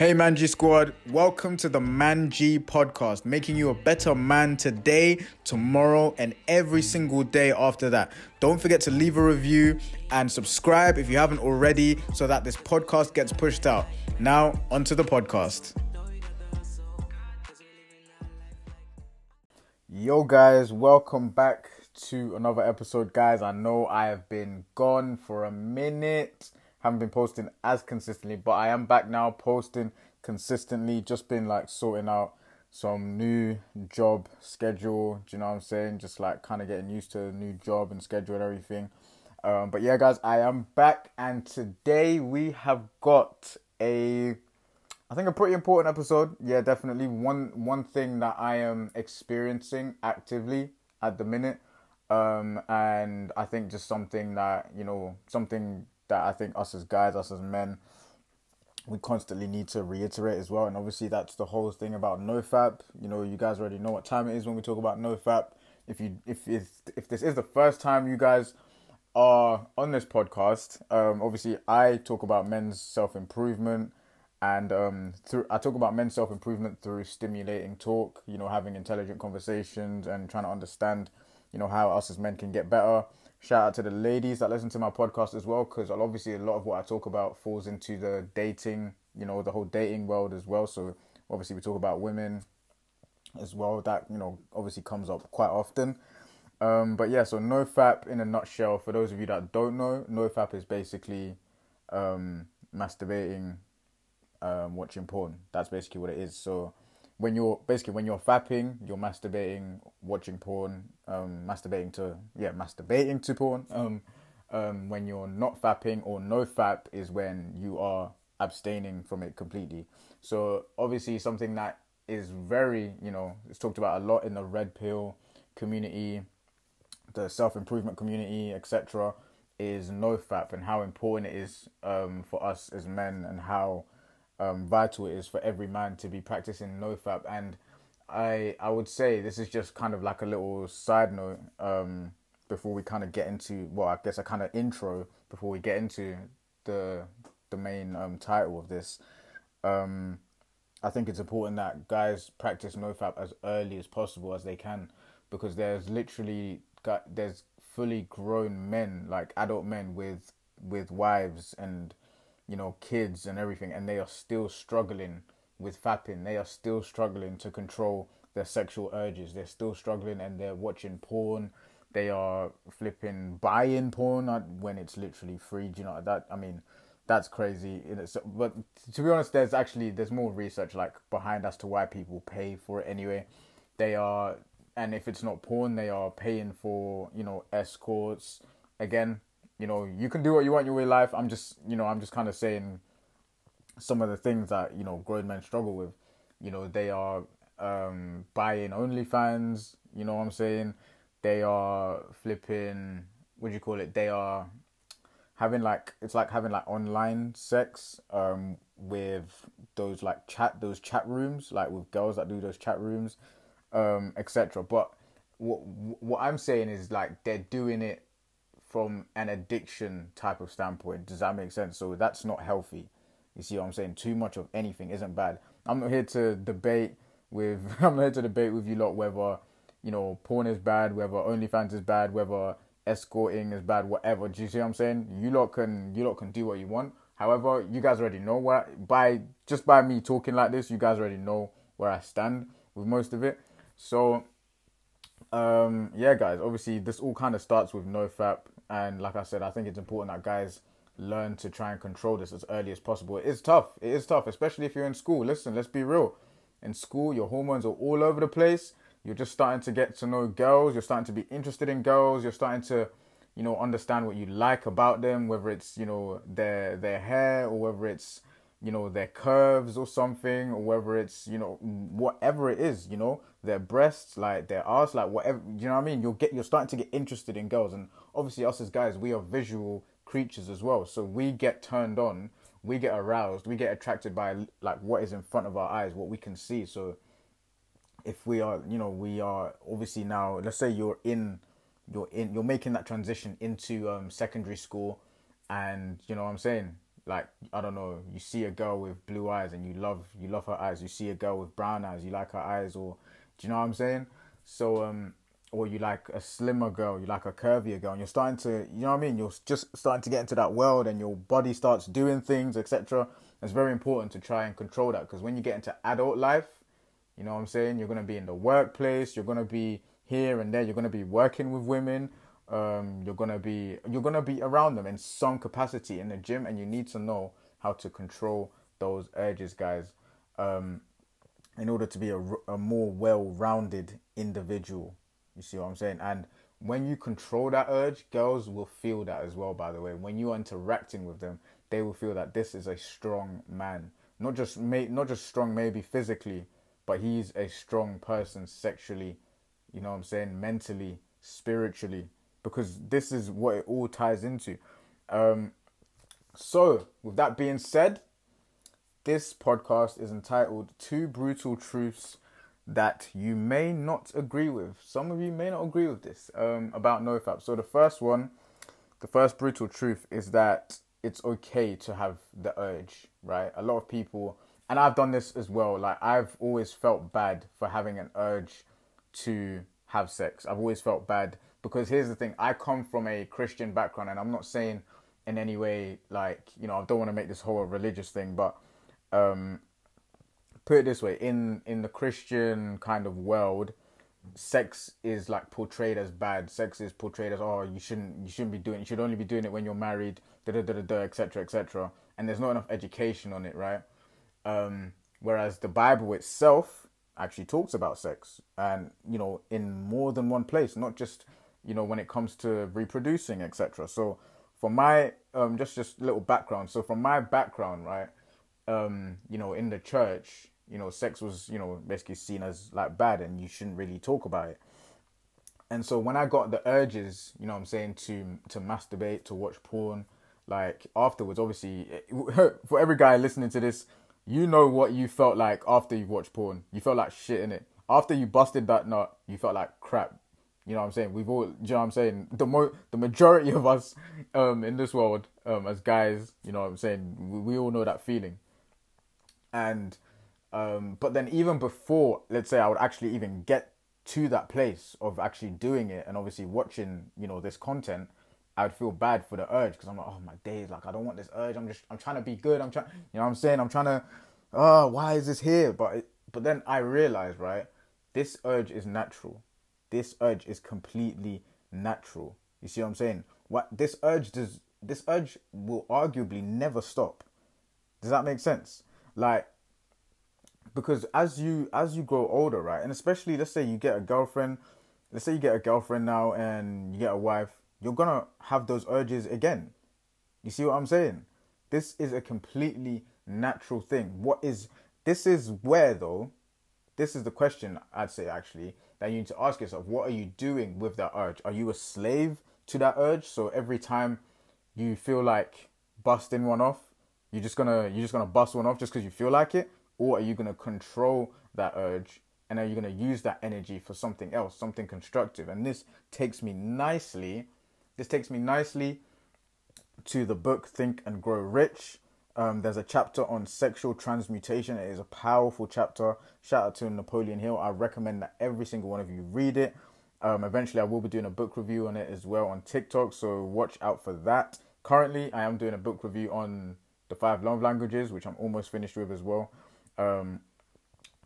Hey Manji Squad, welcome to the Manji podcast, making you a better man today, tomorrow, and every single day after that. Don't forget to leave a review and subscribe if you haven't already so that this podcast gets pushed out. Now, onto the podcast. Yo, guys, welcome back to another episode, guys. I know I have been gone for a minute haven't been posting as consistently, but I am back now posting consistently. Just been like sorting out some new job schedule. Do you know what I'm saying? Just like kind of getting used to the new job and schedule and everything. Um, but yeah, guys, I am back, and today we have got a, I think a pretty important episode. Yeah, definitely one one thing that I am experiencing actively at the minute, um, and I think just something that you know something that I think us as guys, us as men, we constantly need to reiterate as well. And obviously, that's the whole thing about NoFap. You know, you guys already know what time it is when we talk about NoFap. If you if if if this is the first time you guys are on this podcast, um, obviously I talk about men's self improvement, and um, through I talk about men's self improvement through stimulating talk. You know, having intelligent conversations and trying to understand, you know, how us as men can get better. Shout out to the ladies that listen to my podcast as well, because obviously a lot of what I talk about falls into the dating, you know, the whole dating world as well. So obviously we talk about women as well. That you know obviously comes up quite often. Um, but yeah, so NoFap in a nutshell. For those of you that don't know, NoFap is basically um, masturbating, um, watching porn. That's basically what it is. So when you're basically when you're fapping, you're masturbating, watching porn, um, masturbating to yeah, masturbating to porn. Um, um, when you're not fapping or no fap is when you are abstaining from it completely. So obviously something that is very you know it's talked about a lot in the red pill community, the self improvement community, etc. Is no fap and how important it is um, for us as men and how um, vital it is for every man to be practicing nofap and I I would say this is just kind of like a little side note um, before we kind of get into well I guess a kind of intro before we get into the the main um, title of this. Um, I think it's important that guys practice nofap as early as possible as they can because there's literally there's fully grown men like adult men with with wives and you know, kids and everything, and they are still struggling with fapping. They are still struggling to control their sexual urges. They're still struggling and they're watching porn. They are flipping buying porn when it's literally free. Do you know that? I mean, that's crazy. But to be honest, there's actually there's more research like behind as to why people pay for it anyway. They are, and if it's not porn, they are paying for you know escorts. Again, you know, you can do what you want your life. I'm just, you know, I'm just kind of saying some of the things that you know grown men struggle with. You know, they are um, buying OnlyFans. You know what I'm saying? They are flipping. What do you call it? They are having like it's like having like online sex um, with those like chat those chat rooms like with girls that do those chat rooms, um, etc. But what what I'm saying is like they're doing it from an addiction type of standpoint. Does that make sense? So that's not healthy. You see what I'm saying? Too much of anything isn't bad. I'm not here to debate with I'm not here to debate with you lot whether, you know, porn is bad, whether OnlyFans is bad, whether escorting is bad, whatever. Do you see what I'm saying? You lot can you lot can do what you want. However, you guys already know what by just by me talking like this, you guys already know where I stand with most of it. So um yeah guys, obviously this all kind of starts with no fap and like I said, I think it's important that guys learn to try and control this as early as possible. It is tough. It is tough, especially if you're in school. Listen, let's be real. In school, your hormones are all over the place. You're just starting to get to know girls. You're starting to be interested in girls. You're starting to, you know, understand what you like about them, whether it's, you know, their their hair or whether it's, you know, their curves or something, or whether it's, you know, whatever it is, you know, their breasts, like their ass, like whatever, you know what I mean? You'll get, you're starting to get interested in girls, and obviously us as guys, we are visual creatures as well. So we get turned on, we get aroused, we get attracted by like what is in front of our eyes, what we can see. So if we are, you know, we are obviously now, let's say you're in, you're in, you're making that transition into um, secondary school, and you know what I'm saying, like I don't know, you see a girl with blue eyes and you love you love her eyes. You see a girl with brown eyes, you like her eyes, or do you know what I'm saying? So um, or you like a slimmer girl, you like a curvier girl, and you're starting to, you know what I mean? You're just starting to get into that world, and your body starts doing things, etc. It's very important to try and control that because when you get into adult life, you know what I'm saying? You're gonna be in the workplace, you're gonna be here and there, you're gonna be working with women, um, you're gonna be you're gonna be around them in some capacity in the gym, and you need to know how to control those urges, guys, um, in order to be a, a more well-rounded individual. You see what I'm saying? And when you control that urge, girls will feel that as well. By the way, when you're interacting with them, they will feel that this is a strong man, not just may, not just strong maybe physically, but he's a strong person sexually. You know what I'm saying? Mentally, spiritually because this is what it all ties into. Um, so, with that being said, this podcast is entitled Two Brutal Truths That You May Not Agree With. Some of you may not agree with this um, about NoFap. So, the first one, the first brutal truth is that it's okay to have the urge, right? A lot of people, and I've done this as well, like, I've always felt bad for having an urge to have sex. I've always felt bad because here's the thing i come from a christian background and i'm not saying in any way like you know i don't want to make this whole religious thing but um put it this way in in the christian kind of world sex is like portrayed as bad sex is portrayed as oh you shouldn't you shouldn't be doing it. you should only be doing it when you're married da da da da, etc etc and there's not enough education on it right um whereas the bible itself actually talks about sex and you know in more than one place not just you know, when it comes to reproducing, etc. So, for my um, just just little background. So, from my background, right, um, you know, in the church, you know, sex was you know basically seen as like bad, and you shouldn't really talk about it. And so when I got the urges, you know, I'm saying to to masturbate, to watch porn, like afterwards, obviously, for every guy listening to this, you know what you felt like after you watched porn. You felt like shit in it. After you busted that nut, you felt like crap you know what I'm saying? We've all, you know what I'm saying? The mo- the majority of us um, in this world, um, as guys, you know what I'm saying? We, we all know that feeling. And, um, but then even before, let's say I would actually even get to that place of actually doing it and obviously watching, you know, this content, I would feel bad for the urge because I'm like, oh my days, like I don't want this urge. I'm just, I'm trying to be good. I'm trying, you know what I'm saying? I'm trying to, oh, why is this here? But, it, but then I realized, right, this urge is natural this urge is completely natural. You see what I'm saying? What this urge does this urge will arguably never stop. Does that make sense? Like because as you as you grow older, right? And especially let's say you get a girlfriend, let's say you get a girlfriend now and you get a wife, you're to have those urges again. You see what I'm saying? This is a completely natural thing. What is this is where though this is the question I'd say actually that you need to ask yourself what are you doing with that urge? Are you a slave to that urge? So every time you feel like busting one off, you're just gonna you're just gonna bust one off just because you feel like it, or are you gonna control that urge and are you gonna use that energy for something else, something constructive? And this takes me nicely. This takes me nicely to the book Think and Grow Rich um, there's a chapter on sexual transmutation. It is a powerful chapter. Shout out to Napoleon Hill. I recommend that every single one of you read it. Um, eventually, I will be doing a book review on it as well on TikTok, so watch out for that. Currently, I am doing a book review on the five love languages, which I'm almost finished with as well. Um,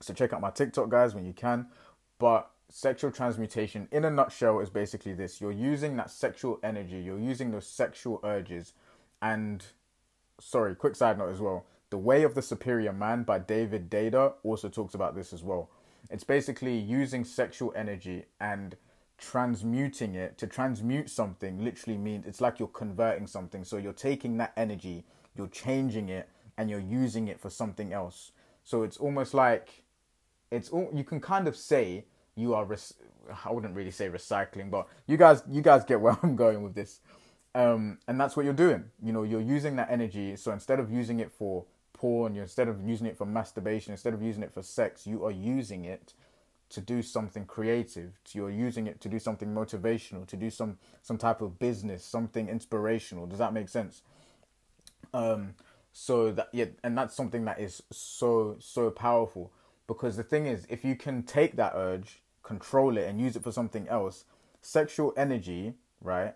so check out my TikTok, guys, when you can. But sexual transmutation, in a nutshell, is basically this: you're using that sexual energy, you're using those sexual urges, and sorry, quick side note as well. The Way of the Superior Man by David Deida also talks about this as well. It's basically using sexual energy and transmuting it. To transmute something literally means it's like you're converting something. So you're taking that energy, you're changing it, and you're using it for something else. So it's almost like it's all you can kind of say you are. I wouldn't really say recycling, but you guys, you guys get where I'm going with this. Um, and that's what you're doing. You know, you're using that energy. So instead of using it for porn, instead of using it for masturbation, instead of using it for sex, you are using it to do something creative. You're using it to do something motivational, to do some some type of business, something inspirational. Does that make sense? Um, So that yeah, and that's something that is so so powerful because the thing is, if you can take that urge, control it, and use it for something else, sexual energy, right?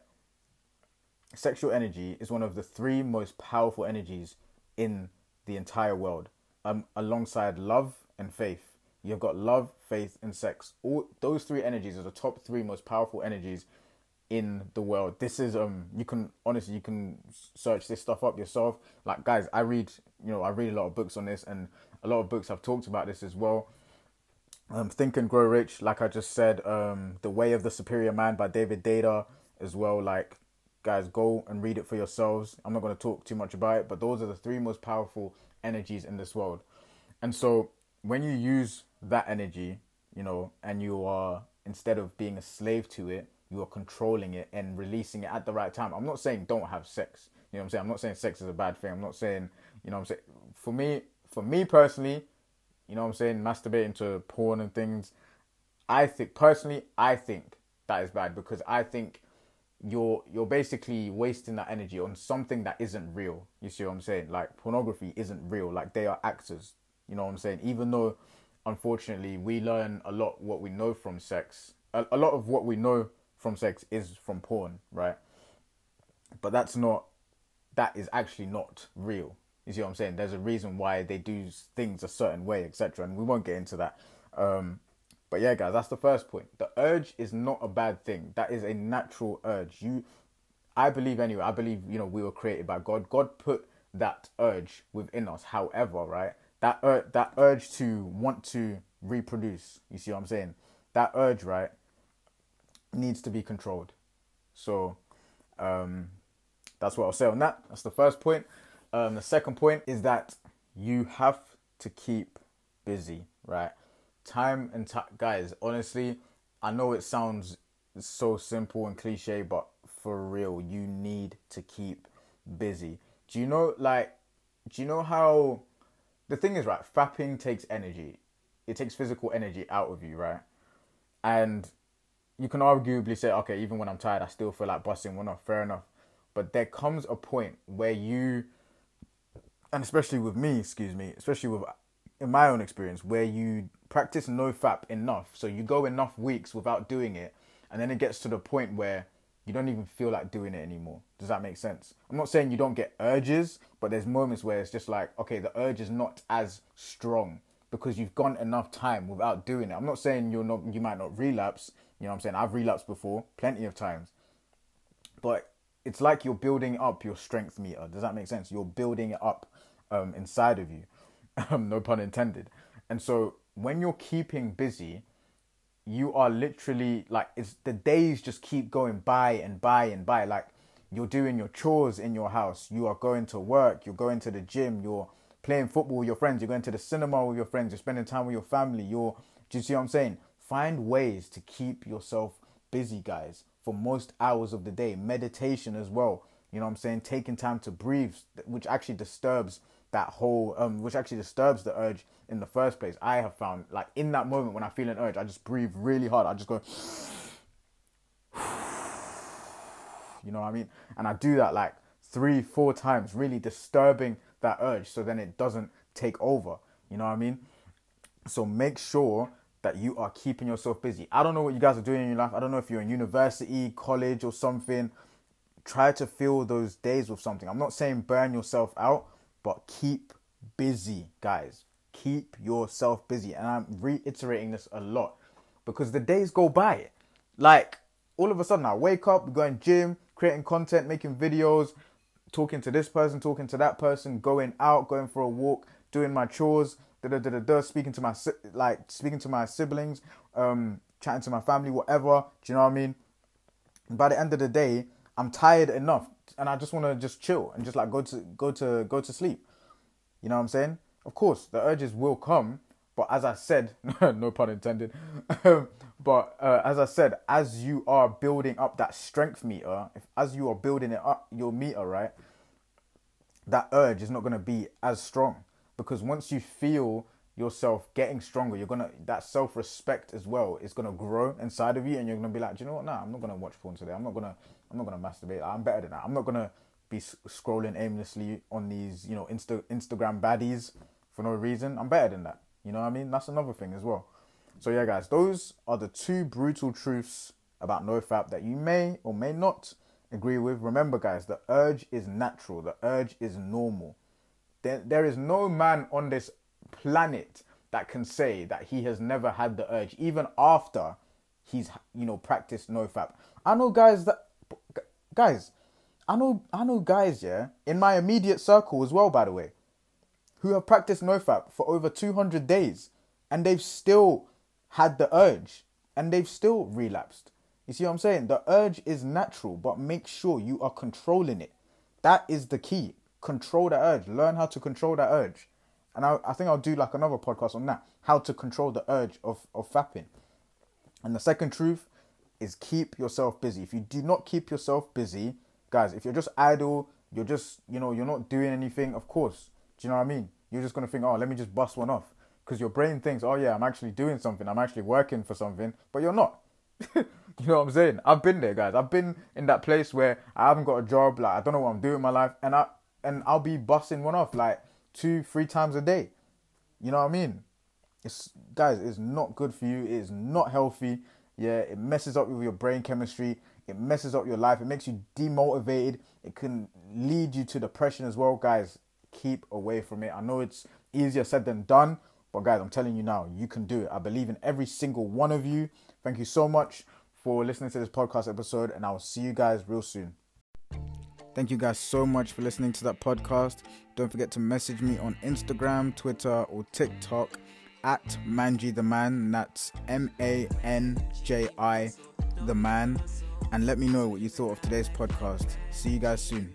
Sexual energy is one of the three most powerful energies in the entire world, um, alongside love and faith. You've got love, faith, and sex. All those three energies are the top three most powerful energies in the world. This is um you can honestly you can search this stuff up yourself. Like guys, I read you know I read a lot of books on this and a lot of books have talked about this as well. Um, Think and Grow Rich, like I just said, um, The Way of the Superior Man by David Deida as well. Like guys, go and read it for yourselves. I'm not going to talk too much about it, but those are the three most powerful energies in this world. And so when you use that energy, you know, and you are instead of being a slave to it, you are controlling it and releasing it at the right time. I'm not saying don't have sex. You know what I'm saying? I'm not saying sex is a bad thing. I'm not saying, you know what I'm saying? For me, for me personally, you know what I'm saying, masturbating to porn and things, I think personally, I think that is bad because I think you're you're basically wasting that energy on something that isn't real. You see what I'm saying? Like pornography isn't real. Like they are actors. You know what I'm saying? Even though unfortunately we learn a lot what we know from sex. A, a lot of what we know from sex is from porn, right? But that's not that is actually not real. You see what I'm saying? There's a reason why they do things a certain way, etc. And we won't get into that. Um, but yeah, guys, that's the first point. The urge is not a bad thing. That is a natural urge. You, I believe anyway. I believe you know we were created by God. God put that urge within us. However, right, that ur- that urge to want to reproduce. You see what I'm saying? That urge, right, needs to be controlled. So um, that's what I'll say on that. That's the first point. Um, the second point is that you have to keep busy, right? Time and time, guys. Honestly, I know it sounds so simple and cliche, but for real, you need to keep busy. Do you know, like, do you know how the thing is, right? Fapping takes energy. It takes physical energy out of you, right? And you can arguably say, okay, even when I'm tired, I still feel like busting one off. Fair enough. But there comes a point where you, and especially with me, excuse me, especially with in my own experience, where you practice no fap enough, so you go enough weeks without doing it, and then it gets to the point where you don't even feel like doing it anymore. Does that make sense? I'm not saying you don't get urges, but there's moments where it's just like, okay, the urge is not as strong because you've gone enough time without doing it. I'm not saying you're not you might not relapse, you know what I'm saying? I've relapsed before, plenty of times. But it's like you're building up your strength meter. Does that make sense? You're building it up um, inside of you. Um, no pun intended. And so when you're keeping busy, you are literally like it's the days just keep going by and by and by. Like you're doing your chores in your house, you are going to work, you're going to the gym, you're playing football with your friends, you're going to the cinema with your friends, you're spending time with your family, you're do you see what I'm saying? Find ways to keep yourself busy, guys, for most hours of the day. Meditation as well. You know what I'm saying? Taking time to breathe, which actually disturbs that whole, um, which actually disturbs the urge in the first place. I have found, like, in that moment when I feel an urge, I just breathe really hard. I just go, you know what I mean? And I do that like three, four times, really disturbing that urge so then it doesn't take over. You know what I mean? So make sure that you are keeping yourself busy. I don't know what you guys are doing in your life. I don't know if you're in university, college, or something. Try to fill those days with something. I'm not saying burn yourself out, but keep busy, guys. Keep yourself busy. And I'm reiterating this a lot because the days go by. Like, all of a sudden, I wake up, going gym, creating content, making videos, talking to this person, talking to that person, going out, going for a walk, doing my chores, da da da da speaking to my like speaking to my siblings, um, chatting to my family, whatever. Do you know what I mean? By the end of the day, I'm tired enough, and I just want to just chill and just like go to go to go to sleep. You know what I'm saying? Of course, the urges will come, but as I said, no pun intended. but uh, as I said, as you are building up that strength meter, if as you are building it up, your meter, right, that urge is not going to be as strong because once you feel yourself getting stronger, you're gonna that self respect as well is gonna grow inside of you, and you're gonna be like, Do you know what? Nah, I'm not gonna watch porn today. I'm not gonna I'm not gonna masturbate. I'm better than that. I'm not gonna be scrolling aimlessly on these, you know, Insta Instagram baddies for no reason. I'm better than that. You know what I mean? That's another thing as well. So yeah, guys, those are the two brutal truths about NoFap that you may or may not agree with. Remember, guys, the urge is natural. The urge is normal. There, there is no man on this planet that can say that he has never had the urge, even after he's you know practiced NoFap. I know guys that guys, I know I know guys, yeah, in my immediate circle as well, by the way, who have practiced NoFap for over 200 days and they've still had the urge and they've still relapsed. You see what I'm saying? The urge is natural, but make sure you are controlling it. That is the key. Control the urge. Learn how to control that urge. And I, I think I'll do like another podcast on that. How to control the urge of, of fapping. And the second truth is keep yourself busy. If you do not keep yourself busy, guys, if you're just idle, you're just, you know, you're not doing anything, of course. Do you know what I mean? You're just to think, oh, let me just bust one off. Because your brain thinks, oh, yeah, I'm actually doing something. I'm actually working for something. But you're not. you know what I'm saying? I've been there, guys. I've been in that place where I haven't got a job. Like, I don't know what I'm doing in my life. And, I, and I'll be busting one off like two, three times a day. You know what I mean? It's guys, it's not good for you. It is not healthy. Yeah, it messes up with your brain chemistry. It messes up your life. It makes you demotivated. It can lead you to depression as well, guys. Keep away from it. I know it's easier said than done, but guys, I'm telling you now, you can do it. I believe in every single one of you. Thank you so much for listening to this podcast episode, and I will see you guys real soon. Thank you guys so much for listening to that podcast. Don't forget to message me on Instagram, Twitter, or TikTok at Manji the Man. That's M A N J I the Man. And let me know what you thought of today's podcast. See you guys soon.